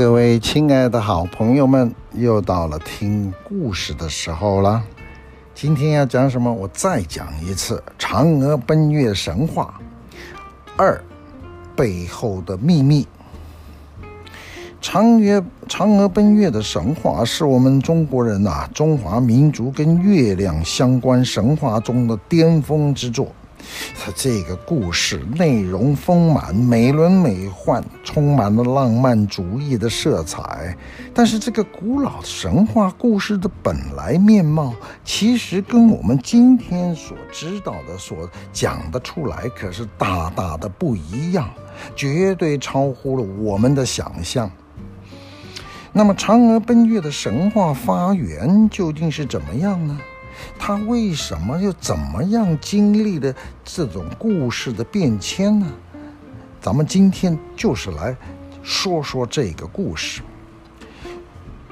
各位亲爱的好朋友们，又到了听故事的时候了。今天要讲什么？我再讲一次《嫦娥奔月神话二：背后的秘密》。嫦娥嫦娥奔月的神话是我们中国人呐、中华民族跟月亮相关神话中的巅峰之作。它这个故事内容丰满、美轮美奂，充满了浪漫主义的色彩。但是，这个古老神话故事的本来面貌，其实跟我们今天所知道的、所讲得出来，可是大大的不一样，绝对超乎了我们的想象。那么，嫦娥奔月的神话发源究竟是怎么样呢？他为什么又怎么样经历了这种故事的变迁呢？咱们今天就是来说说这个故事。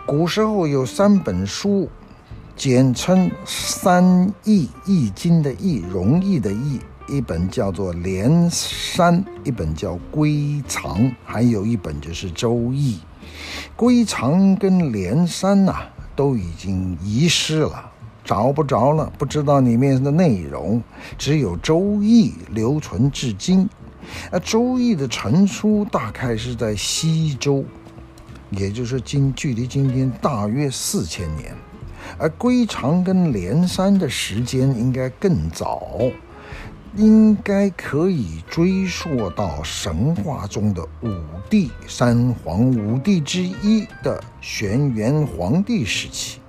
古时候有三本书，简称三易，易经的易，容易的易。一本叫做《连山》，一本叫《归藏》，还有一本就是《周易》。归藏跟连山呐、都已经遗失了。找不着了，不知道里面的内容，只有《周易》留存至今。而《周易》的成书大概是在西周，也就是今距离今天大约四千年。而归藏跟连山的时间应该更早，应该可以追溯到神话中的五帝，三皇五帝之一的轩辕皇帝时期。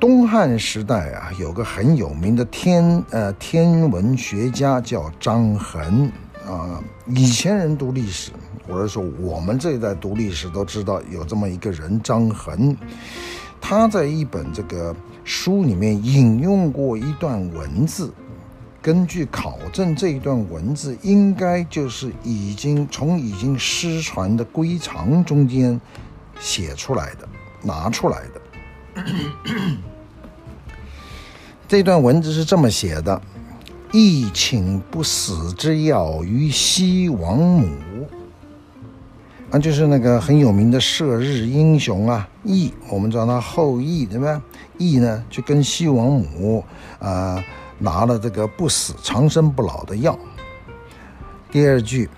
东汉时代啊，有个很有名的天呃天文学家叫张衡啊、以前人读历史，或者说我们这一代读历史都知道有这么一个人张衡。他在一本这个书里面引用过一段文字，根据考证，这一段文字应该就是已经从已经失传的归藏中间写出来的，拿出来的。这段文字是这么写的：“羿请不死之药于西王母。”啊，就是那个很有名的射日英雄啊，羿，我们叫他后羿，对吧？羿呢，就跟西王母啊、呃、拿了这个不死、长生不老的药。第二句。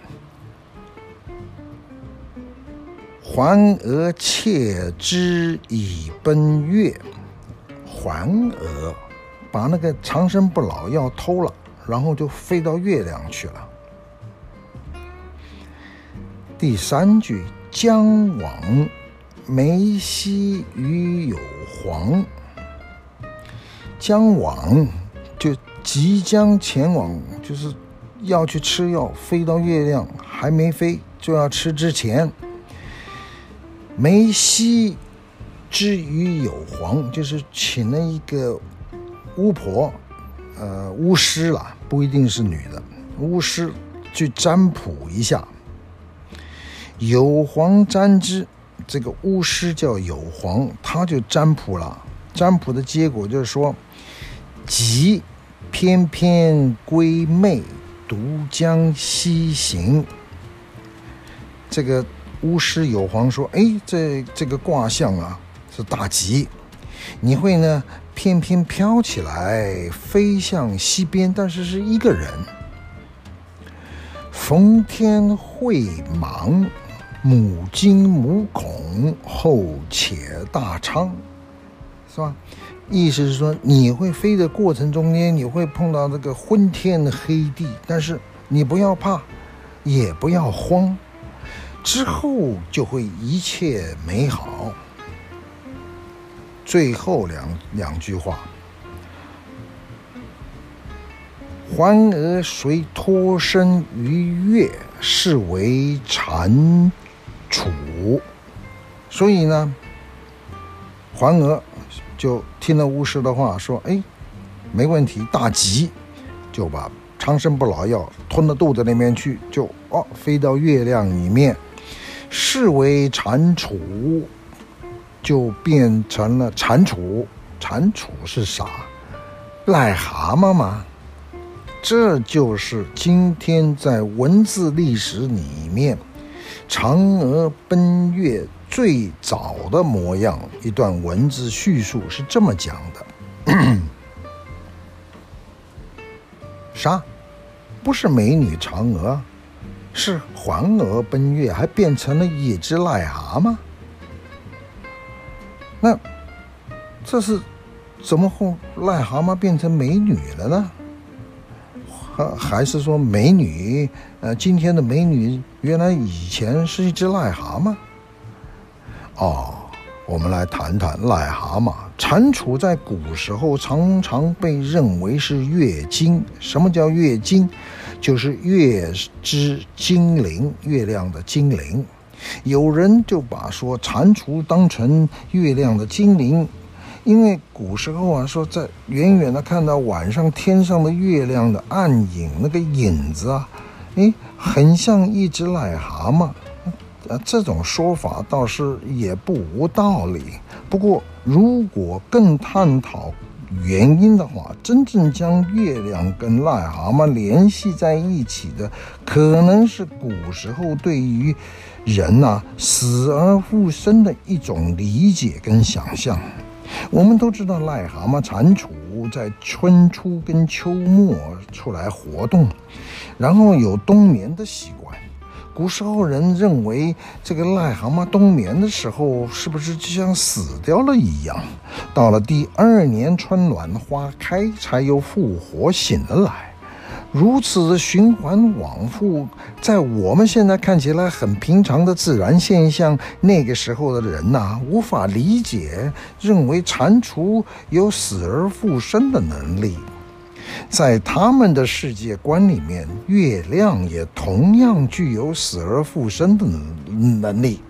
环娥窃之以奔月，环娥把那个长生不老药偷了，然后就飞到月亮去了。第三句，将往梅溪与有黄，将往就即将前往，就是要去吃药，飞到月亮还没飞就要吃之前。梅西之于有黄，就是请了一个巫婆，呃，巫师啦，不一定是女的，巫师去占卜一下。有黄占之，这个巫师叫有黄，他就占卜了。占卜的结果就是说，己翩翩归妹，独将西行。这个。巫师有黄说：“哎，这这个卦象啊是大吉，你会呢翩翩飘起来，飞向西边，但是是一个人。逢天会忙，母惊母恐，后且大昌，是吧？意思是说你会飞的过程中间，你会碰到这个昏天黑地，但是你不要怕，也不要慌。”之后就会一切美好。最后两两句话：环娥遂脱身于月，是为蟾蜍。所以呢，环娥就听了巫师的话，说：“哎，没问题，大吉，就把长生不老药吞到肚子里面去，就哦，飞到月亮里面。”视为蟾蜍，就变成了蟾蜍。蟾蜍是啥？癞蛤蟆吗？这就是今天在文字历史里面嫦娥奔月最早的模样，一段文字叙述是这么讲的：啥？不是美女嫦娥，是环娥奔月，还变成了一只癞蛤蟆。那这是怎么后癞蛤蟆变成美女了呢？还还是说美女？呃，今天的美女原来以前是一只癞蛤蟆？哦，我们来谈谈癞蛤蟆。蟾蜍在古时候常常被认为是月经。什么叫月经？就是月之精灵，月亮的精灵。有人就把说蟾蜍当成月亮的精灵。因为古时候啊，说在远远的看到晚上天上的月亮的暗影，那个影子啊，诶，很像一只癞蛤蟆。呃，这种说法倒是也不无道理。不过，如果更探讨原因的话，真正将月亮跟癞蛤蟆联系在一起的，可能是古时候对于人呐死而复生的一种理解跟想象。我们都知道，癞蛤蟆、蟾蜍在春初跟秋末出来活动，然后有冬眠的习惯。古时候人认为，这个癞蛤蟆冬眠的时候，是不是就像死掉了一样？到了第二年春暖花开，才又复活醒了来。如此循环往复，在我们现在看起来很平常的自然现象，那个时候的人呐、无法理解，认为蟾蜍有死而复生的能力。在他们的世界观里面，月亮也同样具有死而复生的能能力。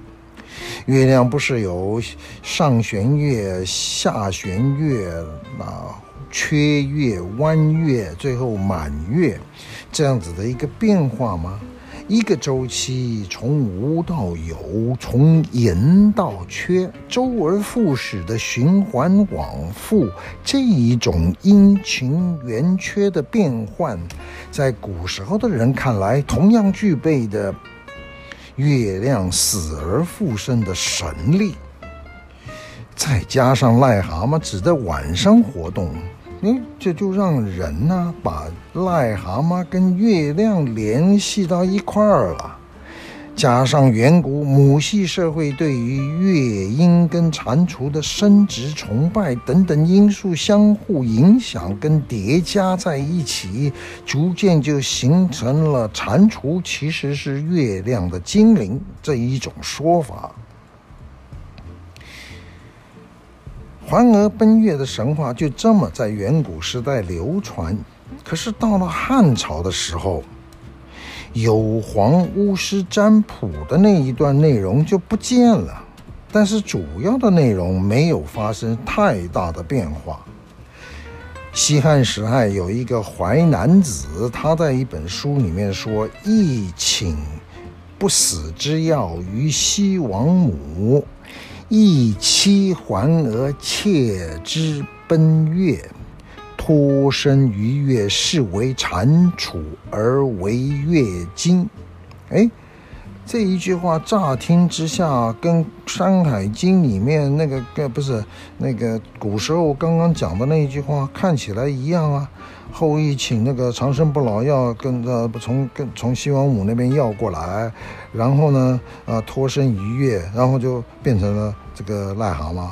月亮不是有上弦月、下弦月啊？缺月、弯月，最后满月，这样子的一个变化吗？一个周期从无到有，从盈到缺，周而复始的循环往复，这一种阴晴圆缺的变换，在古时候的人看来，同样具备的月亮死而复生的神力。再加上癞蛤蟆只在晚上活动。哎，这就让人呢把癞蛤蟆跟月亮联系到一块儿了。加上远古母系社会对于月鹰跟蟾蜍的生殖崇拜等等因素相互影响跟叠加在一起，逐渐就形成了蟾蜍其实是月亮的精灵这一种说法。环娥奔月的神话就这么在远古时代流传，可是到了汉朝的时候，有黄巫师占卜的那一段内容就不见了，但是主要的内容没有发生太大的变化。西汉时代有一个淮南子，他在一本书里面说：“一请不死之药于西王母。”亦期环娥妾之奔月，托生于月，是为蟾蜍而为月精。哎，这一句话乍听之下，跟《山海经》里面那个，不是那个古时候刚刚讲的那一句话，看起来一样啊。后羿请那个长生不老药跟着从跟从西王母那边要过来，然后呢，啊脱身于月，然后就变成了这个癞蛤蟆，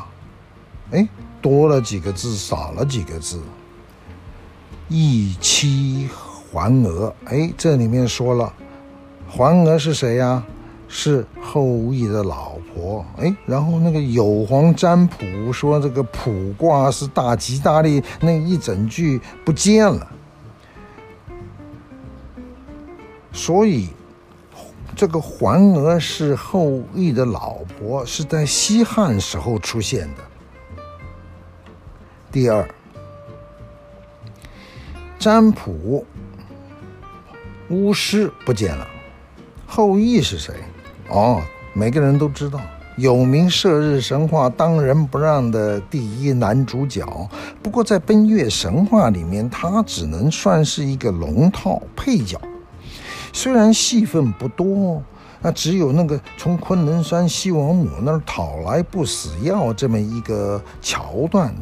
哎，多了几个字，少了几个字。一期环娥，哎，这里面说了，环娥是谁呀？是后羿的老婆，哎，然后那个有黄占卜说这个卜卦是大吉大利，那一整句不见了。所以这个环娥是后羿的老婆，是在西汉时候出现的。第二，占卜巫师不见了，后羿是谁？哦，每个人都知道，有名射日神话当仁不让的第一男主角。不过在奔月神话里面，他只能算是一个龙套配角。虽然戏份不多，那只有那个从昆仑山西王母那儿讨来不死药这么一个桥段。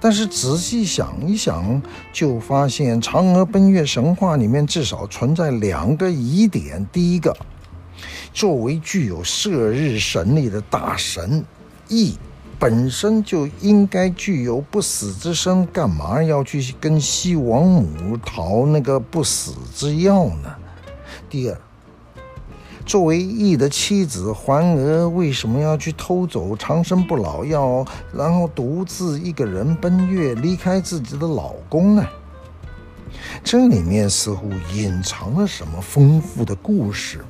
但是仔细想一想，就发现嫦娥奔月神话里面至少存在两个疑点。第一个，作为具有射日神力的大神，羿本身就应该具有不死之身，干嘛要去跟西王母讨那个不死之药呢？第二。作为羿的妻子，环娥为什么要去偷走长生不老药，然后独自一个人奔月，离开自己的老公呢？这里面似乎隐藏了什么丰富的故事，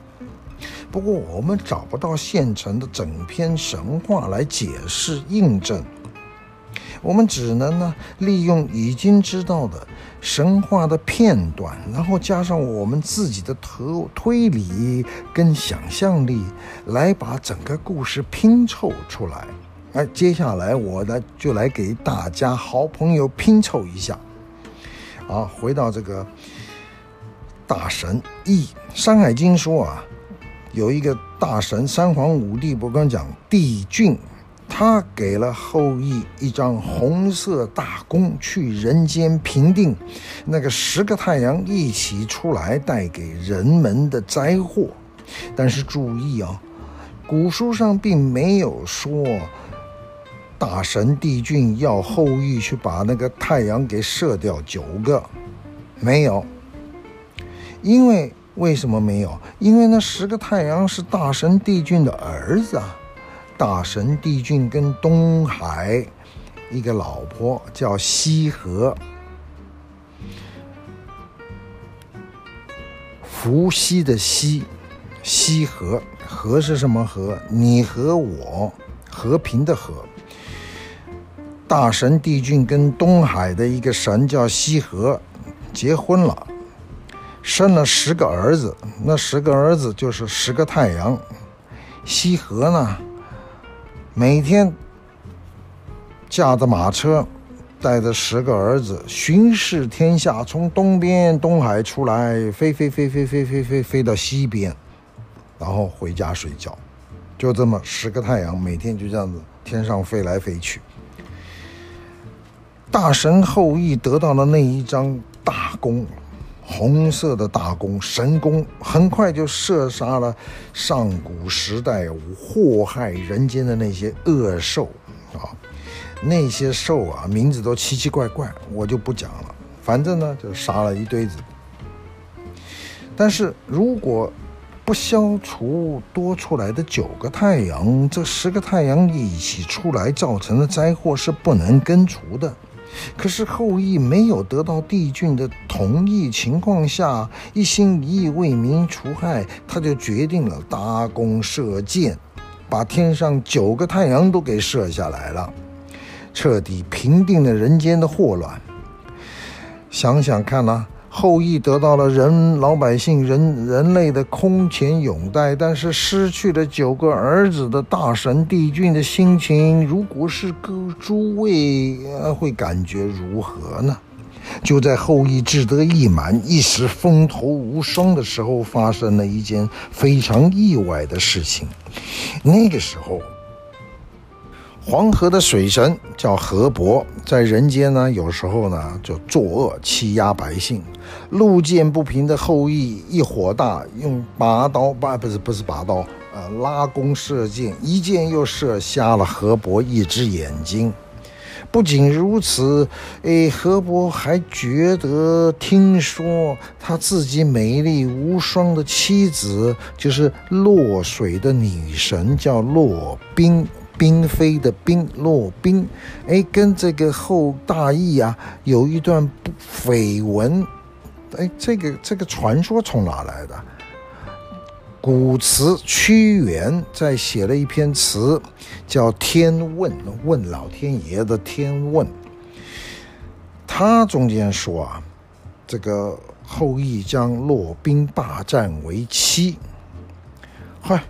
不过我们找不到现成的整篇神话来解释印证。我们只能呢，利用已经知道的神话的片段，然后加上我们自己的推推理跟想象力，来把整个故事拼凑出来。那接下来我呢，就来给大家好朋友拼凑一下。啊，回到这个大神羿，《山海经》说啊，有一个大神三皇五帝，不刚讲帝俊。他给了后羿一张红色大弓，去人间平定那个十个太阳一起出来带给人们的灾祸。但是注意啊，古书上并没有说大神帝俊要后羿去把那个太阳给射掉九个，没有。因为为什么没有？因为那十个太阳是大神帝俊的儿子啊。大神帝俊跟东海一个老婆叫羲和，伏羲的羲，羲和，和是什么和？你和我和平的和。大神帝俊跟东海的一个神叫羲和结婚了，生了十个儿子，那十个儿子就是十个太阳。羲和呢？每天驾着马车，带着十个儿子巡视天下，从东边东海出来，飞飞飞飞飞飞飞飞到西边，然后回家睡觉。就这么十个太阳，每天就这样子天上飞来飞去。大神后羿得到了那一张大弓。红色的大弓，神弓，很快就射杀了上古时代祸害人间的那些恶兽啊！那些兽啊，名字都奇奇怪怪，我就不讲了。反正呢，就杀了一堆子。但是如果不消除多出来的九个太阳，这十个太阳一起出来造成的灾祸是不能根除的。可是后羿没有得到帝俊的同意情况下，一心一意为民除害，他就决定了搭弓射箭，把天上九个太阳都给射下来了，彻底平定了人间的祸乱。想想看呐、后羿得到了人老百姓人人类的空前拥戴，但是失去了九个儿子的大神帝俊的心情，如果是各诸位会感觉如何呢？就在后羿志得意满、一时风头无双的时候，发生了一件非常意外的事情。那个时候。黄河的水神叫河伯，在人间呢，有时候呢就作恶欺压百姓。路见不平的后羿一火大，用拔刀拔不是不是拔刀，呃拉弓射箭，一箭又射瞎了河伯一只眼睛。不仅如此，哎，河伯还觉得听说他自己美丽无双的妻子，就是洛水的女神，叫洛宾。嫔妃的嫔，洛宾，哎，跟这个后大羿啊有一段绯闻，哎，这个这个传说从哪来的？古词屈原在写了一篇词，叫《天问》，问老天爷的《天问》。他中间说啊，这个后羿将洛宾霸占为妻，嗨。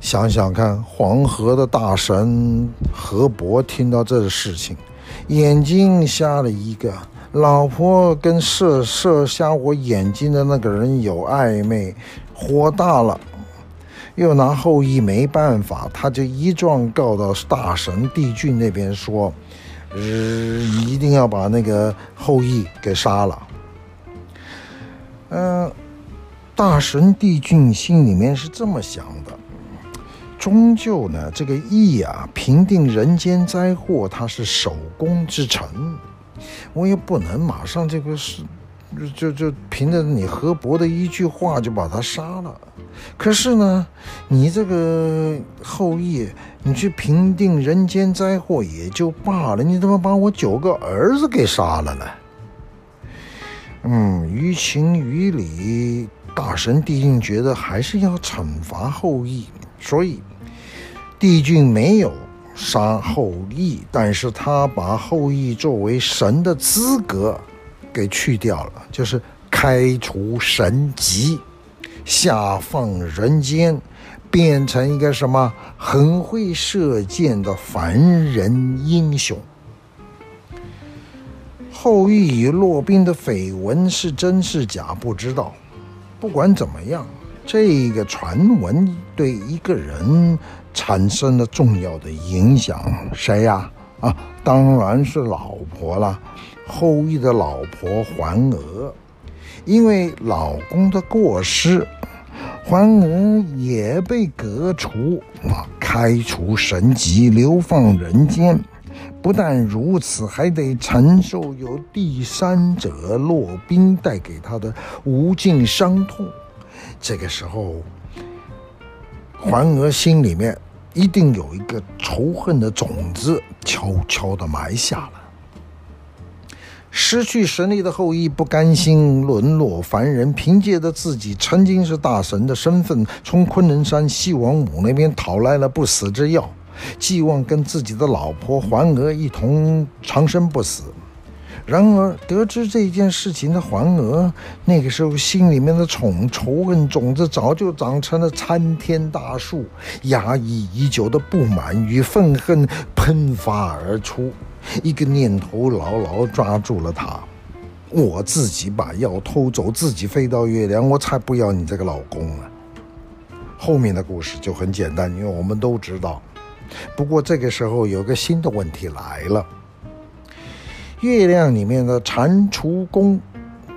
想想看，黄河的大神河伯听到这个事情，眼睛瞎了一个。老婆跟射射瞎我眼睛的那个人有暧昧，火大了，又拿后羿没办法，他就一状告到大神帝俊那边说，呃，一定要把那个后羿给杀了。嗯、大神帝俊心里面是这么想的，终究呢，这个羿啊，平定人间灾祸，他是首功之臣，我也不能马上这个是。就就凭着你河伯的一句话就把他杀了，可是呢，你这个后羿，你去平定人间灾祸也就罢了，你怎么把我九个儿子给杀了呢？嗯，于情于理，大神帝俊觉得还是要惩罚后羿，所以帝俊没有杀后羿，但是他把后羿作为神的资格。给去掉了，就是开除神籍，下放人间，变成一个什么很会射箭的凡人英雄。后羿与骆宾的绯闻是真是假不知道，不管怎么样，这个传闻对一个人产生了重要的影响，谁呀？啊，当然是老婆了。后羿的老婆桓娥，因为老公的过失，桓娥也被革除啊，开除神籍，流放人间。不但如此，还得承受由第三者骆宾带给他的无尽伤痛。这个时候，桓娥心里面一定有一个仇恨的种子，悄悄地埋下了。失去神力的后羿不甘心沦落凡人，凭借着自己曾经是大神的身份，从昆仑山西王母那边讨来了不死之药，寄望跟自己的老婆桓娥一同长生不死。然而得知这件事情的桓娥，那个时候心里面的宠仇恨种子早就长成了参天大树，压抑已久的不满与愤恨喷发而出。一个念头牢牢抓住了他，我自己把药偷走，自己飞到月亮，我才不要你这个老公呢。后面的故事就很简单，因为我们都知道。不过这个时候有个新的问题来了：月亮里面的蟾蜍宫，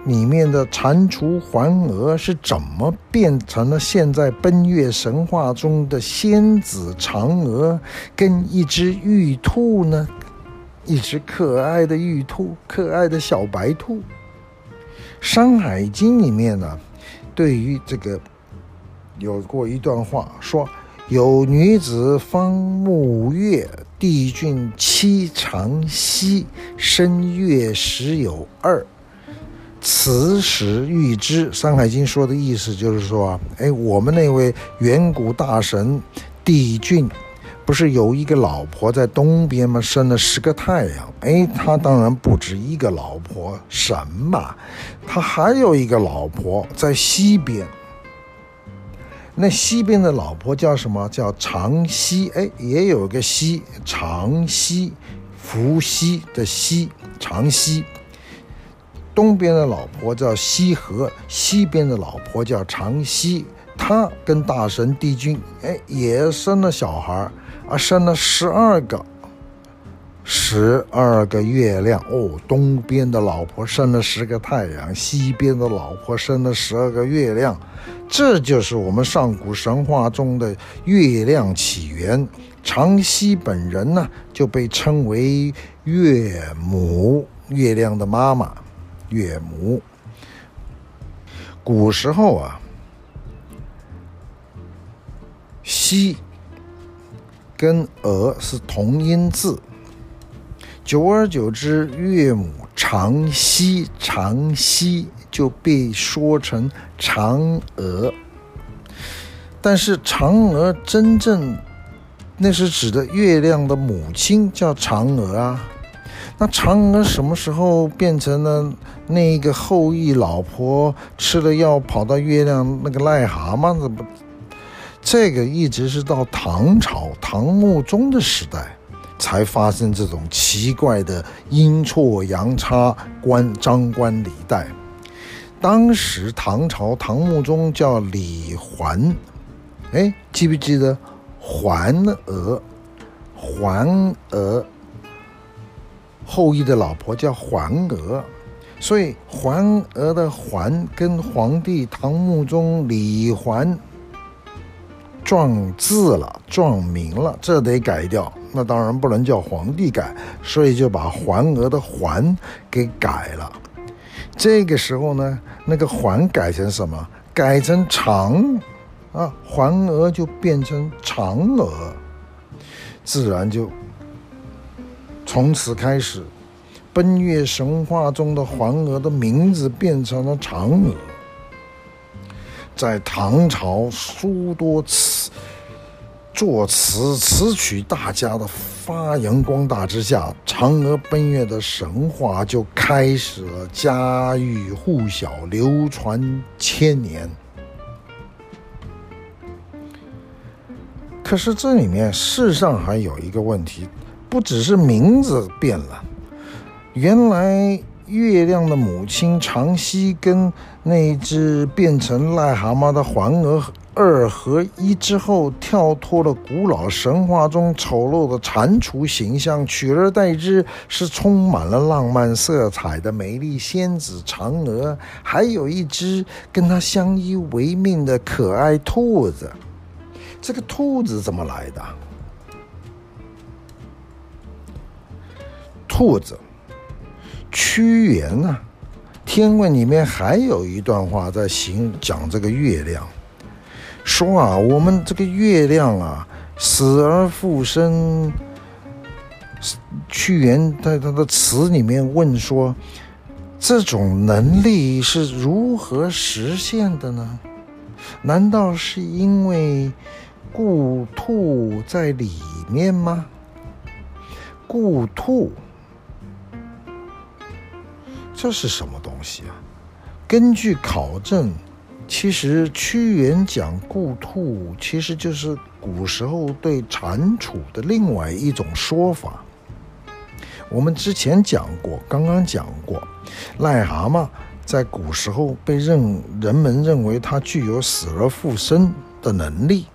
里面的蟾蜍环娥是怎么变成了现在奔月神话中的仙子嫦娥跟一只玉兔呢？一只可爱的玉兔，可爱的小白兔。《山海经》里面呢，对于这个有过一段话，说有女子方木月，帝俊妻长息，生月时有二。此始喻之，《山海经》说的意思就是说，哎，我们那位远古大神帝俊。不是有一个老婆在东边吗？生了十个太阳。哎，他当然不止一个老婆，神嘛，他还有一个老婆在西边。那西边的老婆叫什么？叫长西。哎，也有个西，长西，伏羲的西，长西。东边的老婆叫西河，西边的老婆叫长西。他跟大神帝君，哎，也生了小孩儿。啊，生了十二个，十二个月亮哦。东边的老婆生了十个太阳，西边的老婆生了十二个月亮，这就是我们上古神话中的月亮起源。长息本人呢，就被称为月母，月亮的妈妈，月母。古时候啊，息。跟娥是同音字，久而久之，月母长息长息就被说成嫦娥。但是嫦娥真正那是指的月亮的母亲叫嫦娥啊。那嫦娥什么时候变成了那个后羿老婆吃了药跑到月亮那个癞蛤蟆怎么？这个一直是到唐朝唐穆宗的时代，才发生这种奇怪的阴错阳差、官张冠李戴。当时唐朝唐穆宗叫李环，哎，记不记得桓娥？桓娥后羿的老婆叫桓娥，所以桓娥的桓跟皇帝唐穆宗李桓撞字了，撞名了，这得改掉。那当然不能叫皇帝改，所以就把桓娥的桓给改了。这个时候呢，那个桓改成什么？改成嫦啊，桓娥就变成嫦娥，自然就从此开始，奔月神话中的桓娥的名字变成了嫦娥。在唐朝诸多词作词词曲大家的发扬光大之下，嫦娥奔月的神话就开始了家喻户晓、流传千年。可是这里面世上还有一个问题，不只是名字变了，原来。月亮的母亲嫦曦跟那只变成癞蛤蟆的黄娥二合一之后，跳脱了古老神话中丑陋的蟾蜍形象，取而代之是充满了浪漫色彩的美丽仙子嫦娥，还有一只跟她相依为命的可爱兔子。这个兔子怎么来的？兔子。屈原啊，《天问》里面还有一段话在形讲这个月亮，说啊，我们这个月亮啊，死而复生。屈原在他的词里面问说，这种能力是如何实现的呢？难道是因为故兔在里面吗？故兔。这是什么东西啊？根据考证，其实屈原讲故兔，其实就是古时候对蟾蜍的另外一种说法。我们之前讲过，刚刚讲过，癞蛤蟆在古时候被认人们认为它具有死而复生的能力，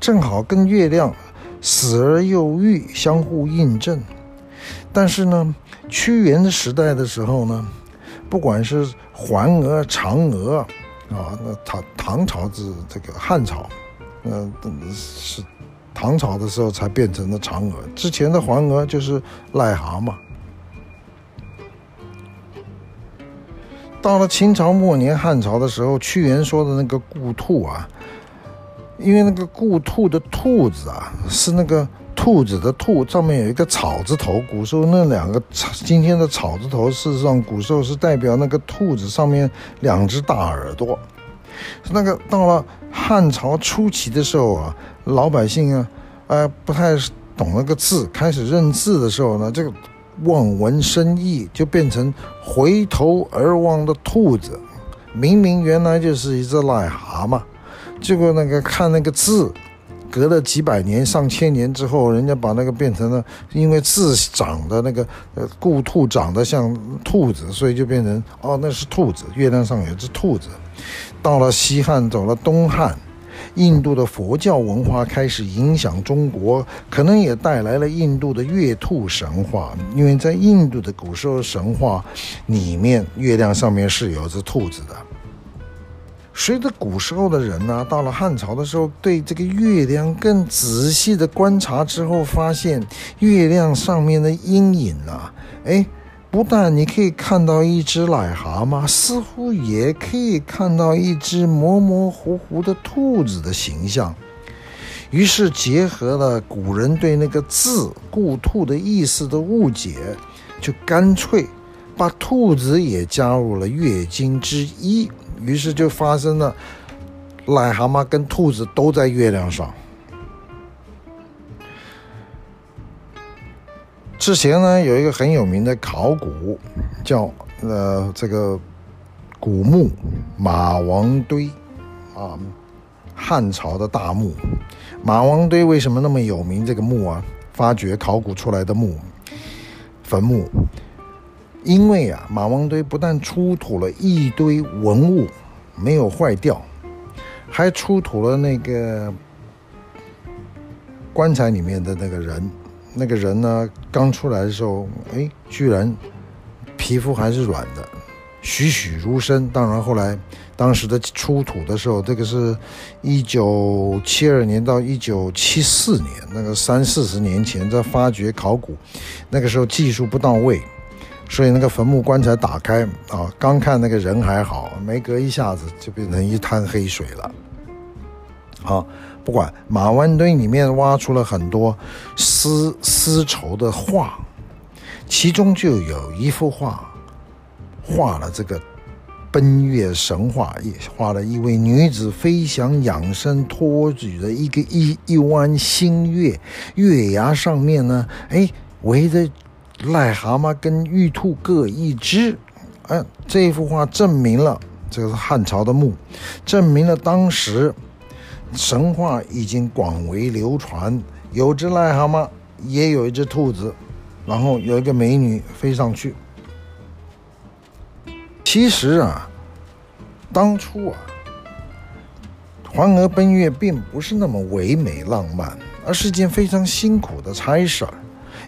正好跟月亮死而又愈相互印证。但是呢，屈原时代的时候呢，不管是环娥、嫦娥，啊，那唐唐朝是这个汉朝，呃，是唐朝的时候才变成了嫦娥。之前的桓娥就是癞蛤蟆。到了清朝末年、汉朝的时候，屈原说的那个故兔啊，因为那个故兔的兔子啊，是那个。兔子的兔上面有一个草字头，古时候那两个今天的草字头，事实上古时候是代表那个兔子上面两只大耳朵。那个到了汉朝初期的时候啊，老百姓啊，呃，不太懂那个字，开始认字的时候呢，这个望文生义就变成回头而望的兔子，明明原来就是一只癞蛤蟆，结果那个看那个字。隔了几百年、上千年之后，人家把那个变成了，因为字长的那个呃，故兔长得像兔子，所以就变成哦，那是兔子，月亮上有只兔子。到了西汉，走了东汉，印度的佛教文化开始影响中国，可能也带来了印度的月兔神话，因为在印度的古时候神话里面，月亮上面是有只兔子的。随着古时候的人呢、到了汉朝的时候，对这个月亮更仔细的观察之后，发现月亮上面的阴影啊，哎，不但你可以看到一只癞蛤蟆，似乎也可以看到一只模模糊糊的兔子的形象。于是结合了古人对那个字“故兔”的意思的误解，就干脆把兔子也加入了月经之一。于是就发生了，癞蛤蟆跟兔子都在月亮上。之前呢，有一个很有名的考古，叫呃这个古墓马王堆，啊，汉朝的大墓。马王堆为什么那么有名？这个墓啊，发掘考古出来的墓坟墓。因为啊，马王堆不但出土了一堆文物，没有坏掉，还出土了那个棺材里面的那个人，那个人呢，刚出来的时候，哎，居然皮肤还是软的，栩栩如生。当然后来，当时的出土的时候，这个是一九七二年到一九七四年，那个三四十年前在发掘考古，那个时候技术不到位，所以那个坟墓棺材打开啊，刚看那个人还好，没隔一下子就变成一滩黑水了。好。不管马湾堆里面挖出了很多丝丝绸的画，其中就有一幅画，画了这个奔月神话，也画了一位女子飞翔养生托举的一个一一弯新月，月牙上面呢，哎，围着癞蛤蟆跟玉兔各一只，嗯，这幅画证明了这个是汉朝的墓，证明了当时。神话已经广为流传，有只癞蛤蟆，也有一只兔子，然后有一个美女飞上去。其实啊，当初啊，环娥奔月并不是那么唯美浪漫，而是件非常辛苦的差事儿，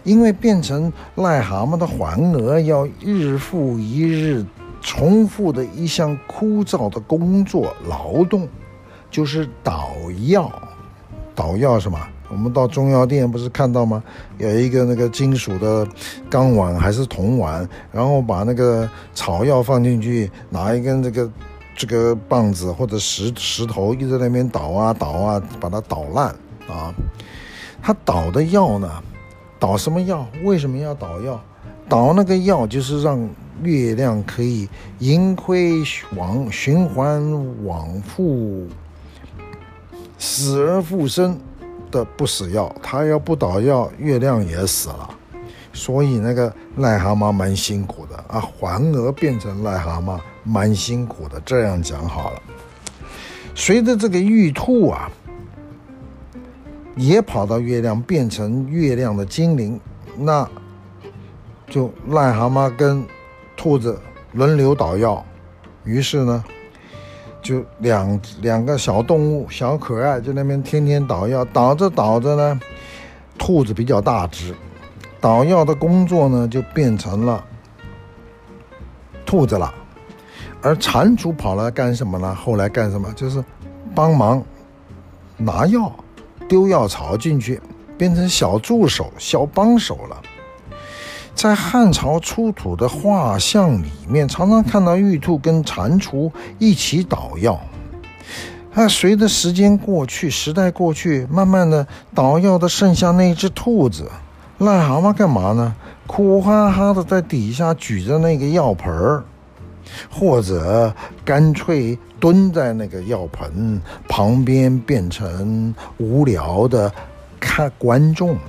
因为变成癞蛤蟆的环娥要日复一日重复的一项枯燥的工作劳动。就是捣药，捣药什么？我们到中药店不是看到吗？有一个那个金属的钢碗还是铜碗，然后把那个草药放进去，拿一根这个这个棒子或者石石头一直在那边捣啊捣啊，把它捣烂啊。他捣的药呢？捣什么药？为什么要捣药？捣那个药就是让月亮可以盈亏往循环往复。死而复生的不死药，他要不捣药，月亮也死了。所以那个癞蛤蟆蛮辛苦的啊，环娥变成癞蛤蟆蛮辛苦的。这样讲好了。随着这个玉兔啊，也跑到月亮，变成月亮的精灵，那就癞蛤蟆跟兔子轮流捣药。于是呢。就两两个小动物，小可爱，就那边天天捣药，捣着捣着呢，兔子比较大只，捣药的工作呢就变成了兔子了，而蟾蜍跑来干什么呢？后来干什么？就是帮忙拿药，丢药槽进去，变成小助手、小帮手了。在汉朝出土的画像里面，常常看到玉兔跟蟾蜍一起捣药。那随着时间过去，时代过去，慢慢的捣药的剩下那只兔子，癞蛤蟆干嘛呢？苦哈哈的在底下举着那个药盆儿，或者干脆蹲在那个药盆旁边，变成无聊的看观众了。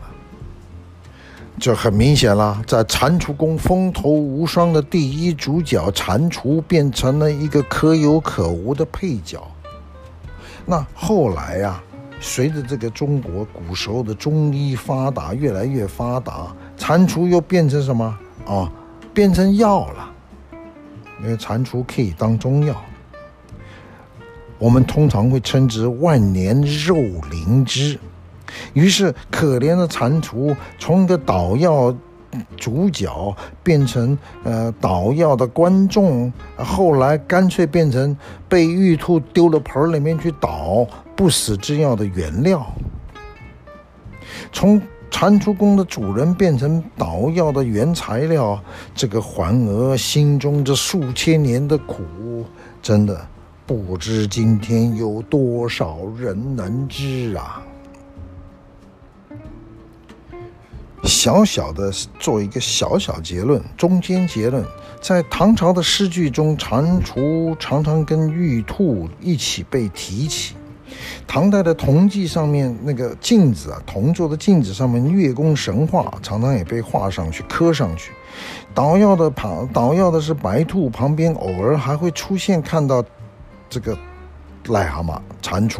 这很明显了，在蟾蜍宫风头无双的第一主角蟾蜍变成了一个可有可无的配角。那后来呀、啊，随着这个中国古时候的中医发达越来越发达，蟾蜍又变成什么啊、变成药了，因为蟾蜍可以当中药。我们通常会称之万年肉灵芝。于是，可怜的蟾蜍从一个捣药主角变成呃捣药的观众，后来干脆变成被玉兔丢了盆里面去捣不死之药的原料。从蟾蜍宫的主人变成捣药的原材料，这个环娥心中这数千年的苦，真的不知今天有多少人能知啊！小小的做一个小小结论，中间结论，在唐朝的诗句中，蟾蜍常常跟玉兔一起被提起。唐代的铜器上面那个镜子啊，铜做的镜子上面月宫神话常常也被画上去、刻上去。捣药的旁，捣药的是白兔，旁边偶尔还会出现看到这个癞蛤蟆、蟾蜍。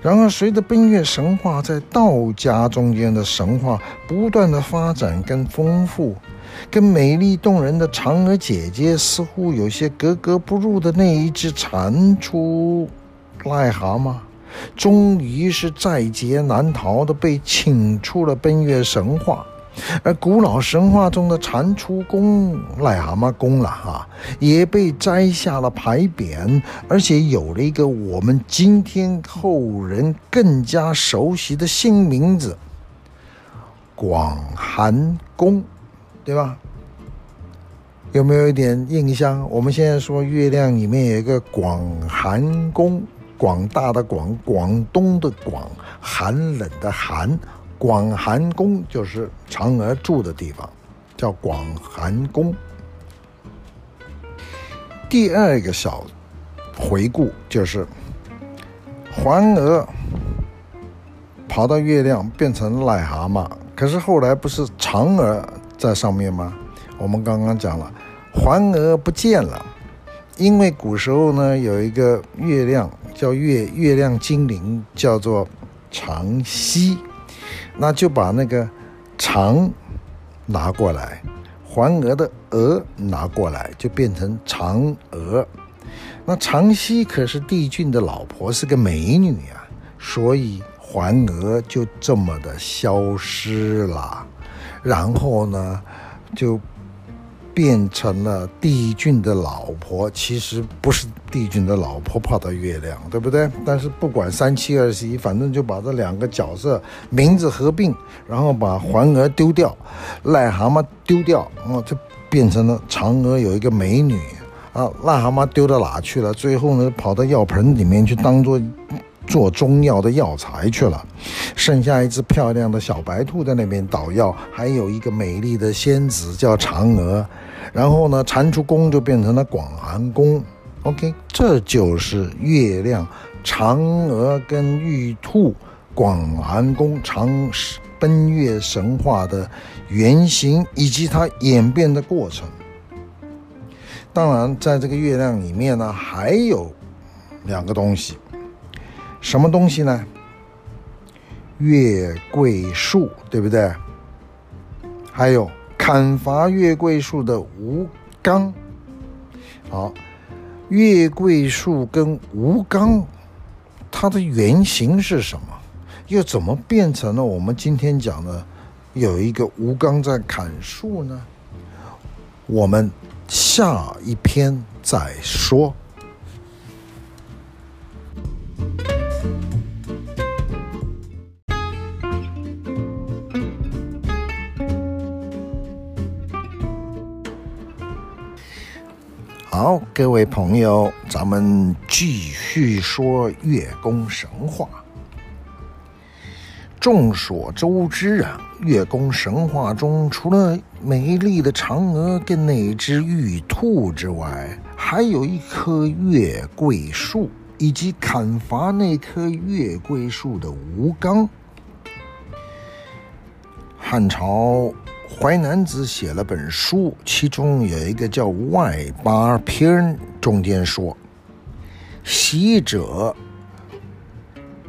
然而，随着奔月神话在道家中间的神话不断的发展跟丰富，跟美丽动人的嫦娥姐姐似乎有些格格不入的那一只蟾蜍癞蛤蟆，终于是在劫难逃的被请出了奔月神话。而古老神话中的蟾蜍宫、癞蛤蟆宫了哈，也被摘下了牌匾，而且有了一个我们今天后人更加熟悉的新名字——广寒宫，对吧？有没有一点印象？我们现在说月亮里面有一个广寒宫，广大的广，广东的广，寒冷的寒。广寒宫就是嫦娥住的地方，叫广寒宫。第二个小回顾就是，环娥跑到月亮变成癞蛤蟆，可是后来不是嫦娥在上面吗？我们刚刚讲了，环娥不见了，因为古时候呢有一个月亮叫月月亮精灵，叫做长西。那就把那个嫦拿过来，环娥的娥拿过来，就变成嫦娥。那长西可是帝俊的老婆，是个美女啊，所以环娥就这么的消失了。然后呢，就。变成了帝俊的老婆，其实不是帝俊的老婆跑到月亮，对不对？但是不管三七二十一，反正就把这两个角色名字合并，然后把环娥丢掉，癞蛤蟆丢掉，哦，就变成了嫦娥有一个美女啊，癞蛤蟆丢到哪去了？最后呢，跑到药盆里面去当做。做中药的药材去了，剩下一只漂亮的小白兔在那边捣药，还有一个美丽的仙子叫嫦娥，然后呢，蟾蜍宫就变成了广寒宫。OK，这就是月亮、嫦娥跟玉兔、广寒宫长奔月神话的原型以及它演变的过程。当然，在这个月亮里面呢，还有两个东西。什么东西呢？月桂树，对不对？还有砍伐月桂树的吴刚。好，月桂树跟吴刚，它的原型是什么？又怎么变成了我们今天讲的有一个吴刚在砍树呢？我们下一篇再说。好，各位朋友，咱们继续说月宫神话。众所周知啊，月宫神话中除了美丽的嫦娥跟那只玉兔之外，还有一棵月桂树，以及砍伐那棵月桂树的吴刚。汉朝。淮南子写了本书，其中有一个叫《外八篇》，中间说：“昔者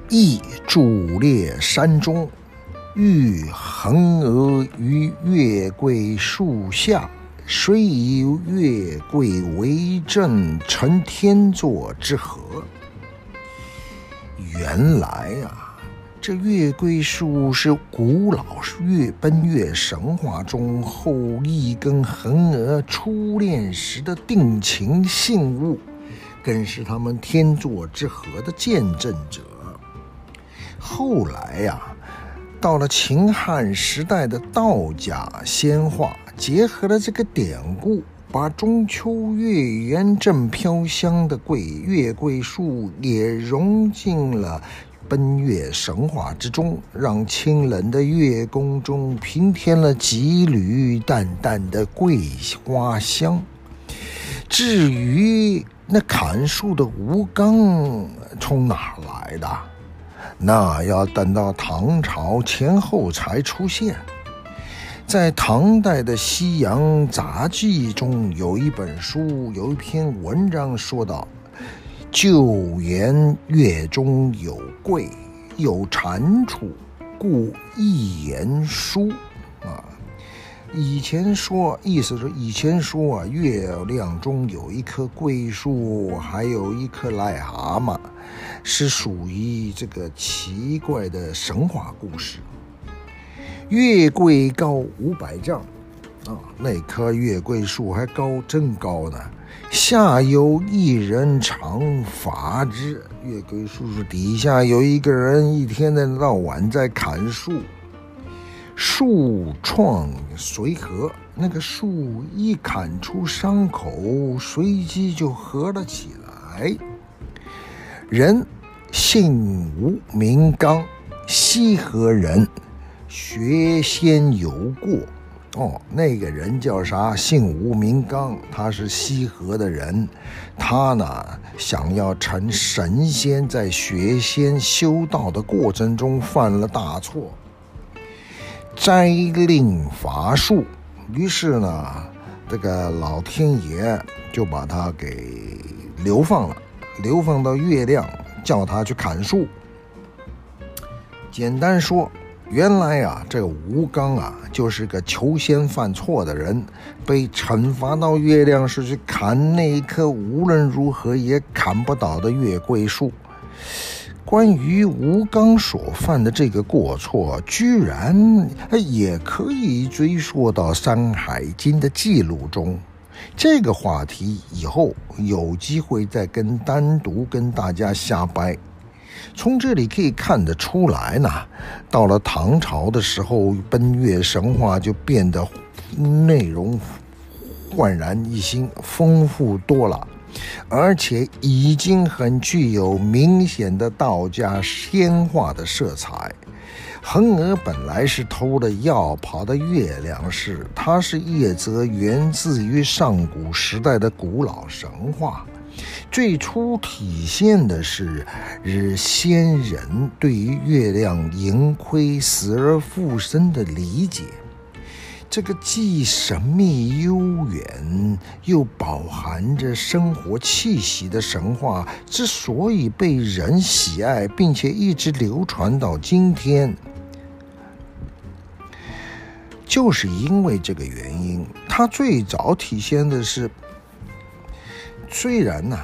羿伫列山中，欲横娥于月桂树下，虽以月桂为证，成天作之合。”原来啊。这月桂树是古老月奔月神话中后羿跟横娥初恋时的定情信物，更是他们天作之合的见证者。后来呀、到了秦汉时代的道家仙话，结合了这个典故，把中秋月圆正飘香的桂月桂树也融进了。奔月神话之中，让清冷的月宫中平添了几缕淡淡的桂花香。至于那砍树的吴刚从哪来的？那要等到唐朝前后才出现。在唐代的《西洋杂记》中，有一本书，有一篇文章说道。旧言月中有桂，有蟾蜍，故一言书。啊，以前说，意思是以前说啊，月亮中有一棵桂树，还有一颗癞蛤蟆，是属于这个奇怪的神话故事。月桂高五百丈，啊，那棵月桂树还高，真高呢。下有一人长伐之，月桂树树底下有一个人，一天到晚在砍树。树创随合，那个树一砍出伤口，随即就合了起来。人姓吴，名刚，西河人，学仙有过。哦，那个人叫啥？姓吴，名刚，他是西河的人。他呢，想要成神仙，在学仙修道的过程中犯了大错。摘令伐树，于是呢，这个老天爷就把他给流放了，流放到月亮，叫他去砍树。简单说，原来啊，这个吴刚啊，就是个求仙犯错的人，被惩罚到月亮是去砍那棵无论如何也砍不倒的月桂树。关于吴刚所犯的这个过错，居然也可以追溯到《山海经》的记录中。这个话题以后有机会再跟单独跟大家瞎掰。从这里可以看得出来呢，到了唐朝的时候，奔月神话就变得内容焕然一新，丰富多了。而且已经很具有明显的道家仙化的色彩。嫦娥本来是偷了药跑到月亮市，它是一则源自于上古时代的古老神话，最初体现的是日先人对于月亮盈亏死而复生的理解。这个既神秘悠远又饱含着生活气息的神话，之所以被人喜爱，并且一直流传到今天，就是因为这个原因。它最早体现的是，虽然呢、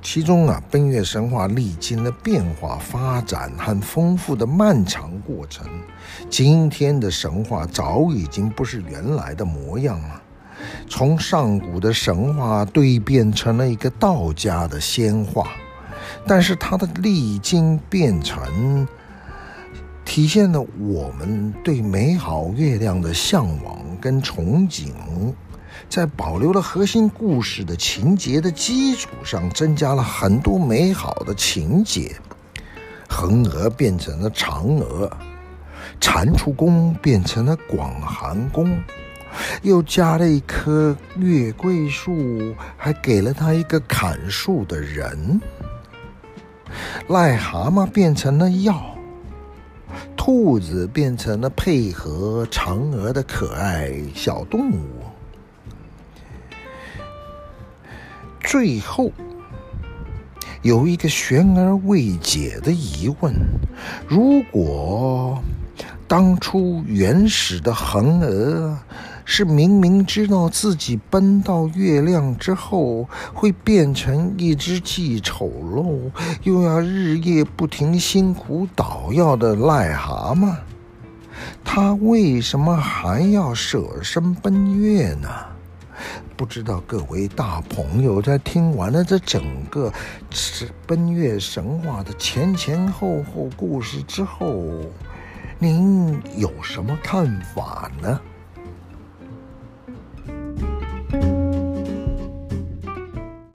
其中啊，奔月神话历经了变化、发展和丰富的漫长过程。今天的神话早已经不是原来的模样了，从上古的神话蜕变成了一个道家的仙话。但是它的历经变成，体现了我们对美好月亮的向往跟憧憬。在保留了核心故事的情节的基础上，增加了很多美好的情节。嫦娥变成了嫦娥，蟾蜍宫变成了广寒宫，又加了一棵月桂树，还给了他一个砍树的人。癞蛤蟆变成了药，兔子变成了配合嫦娥的可爱小动物。最后，有一个悬而未解的疑问：如果当初原始的恒娥是明明知道自己奔到月亮之后会变成一只既丑陋又要日夜不停辛苦捣药的癞蛤蟆，她为什么还要舍身奔月呢？不知道各位大朋友在听完了这整个奔月神话的前前后后故事之后，您有什么看法呢？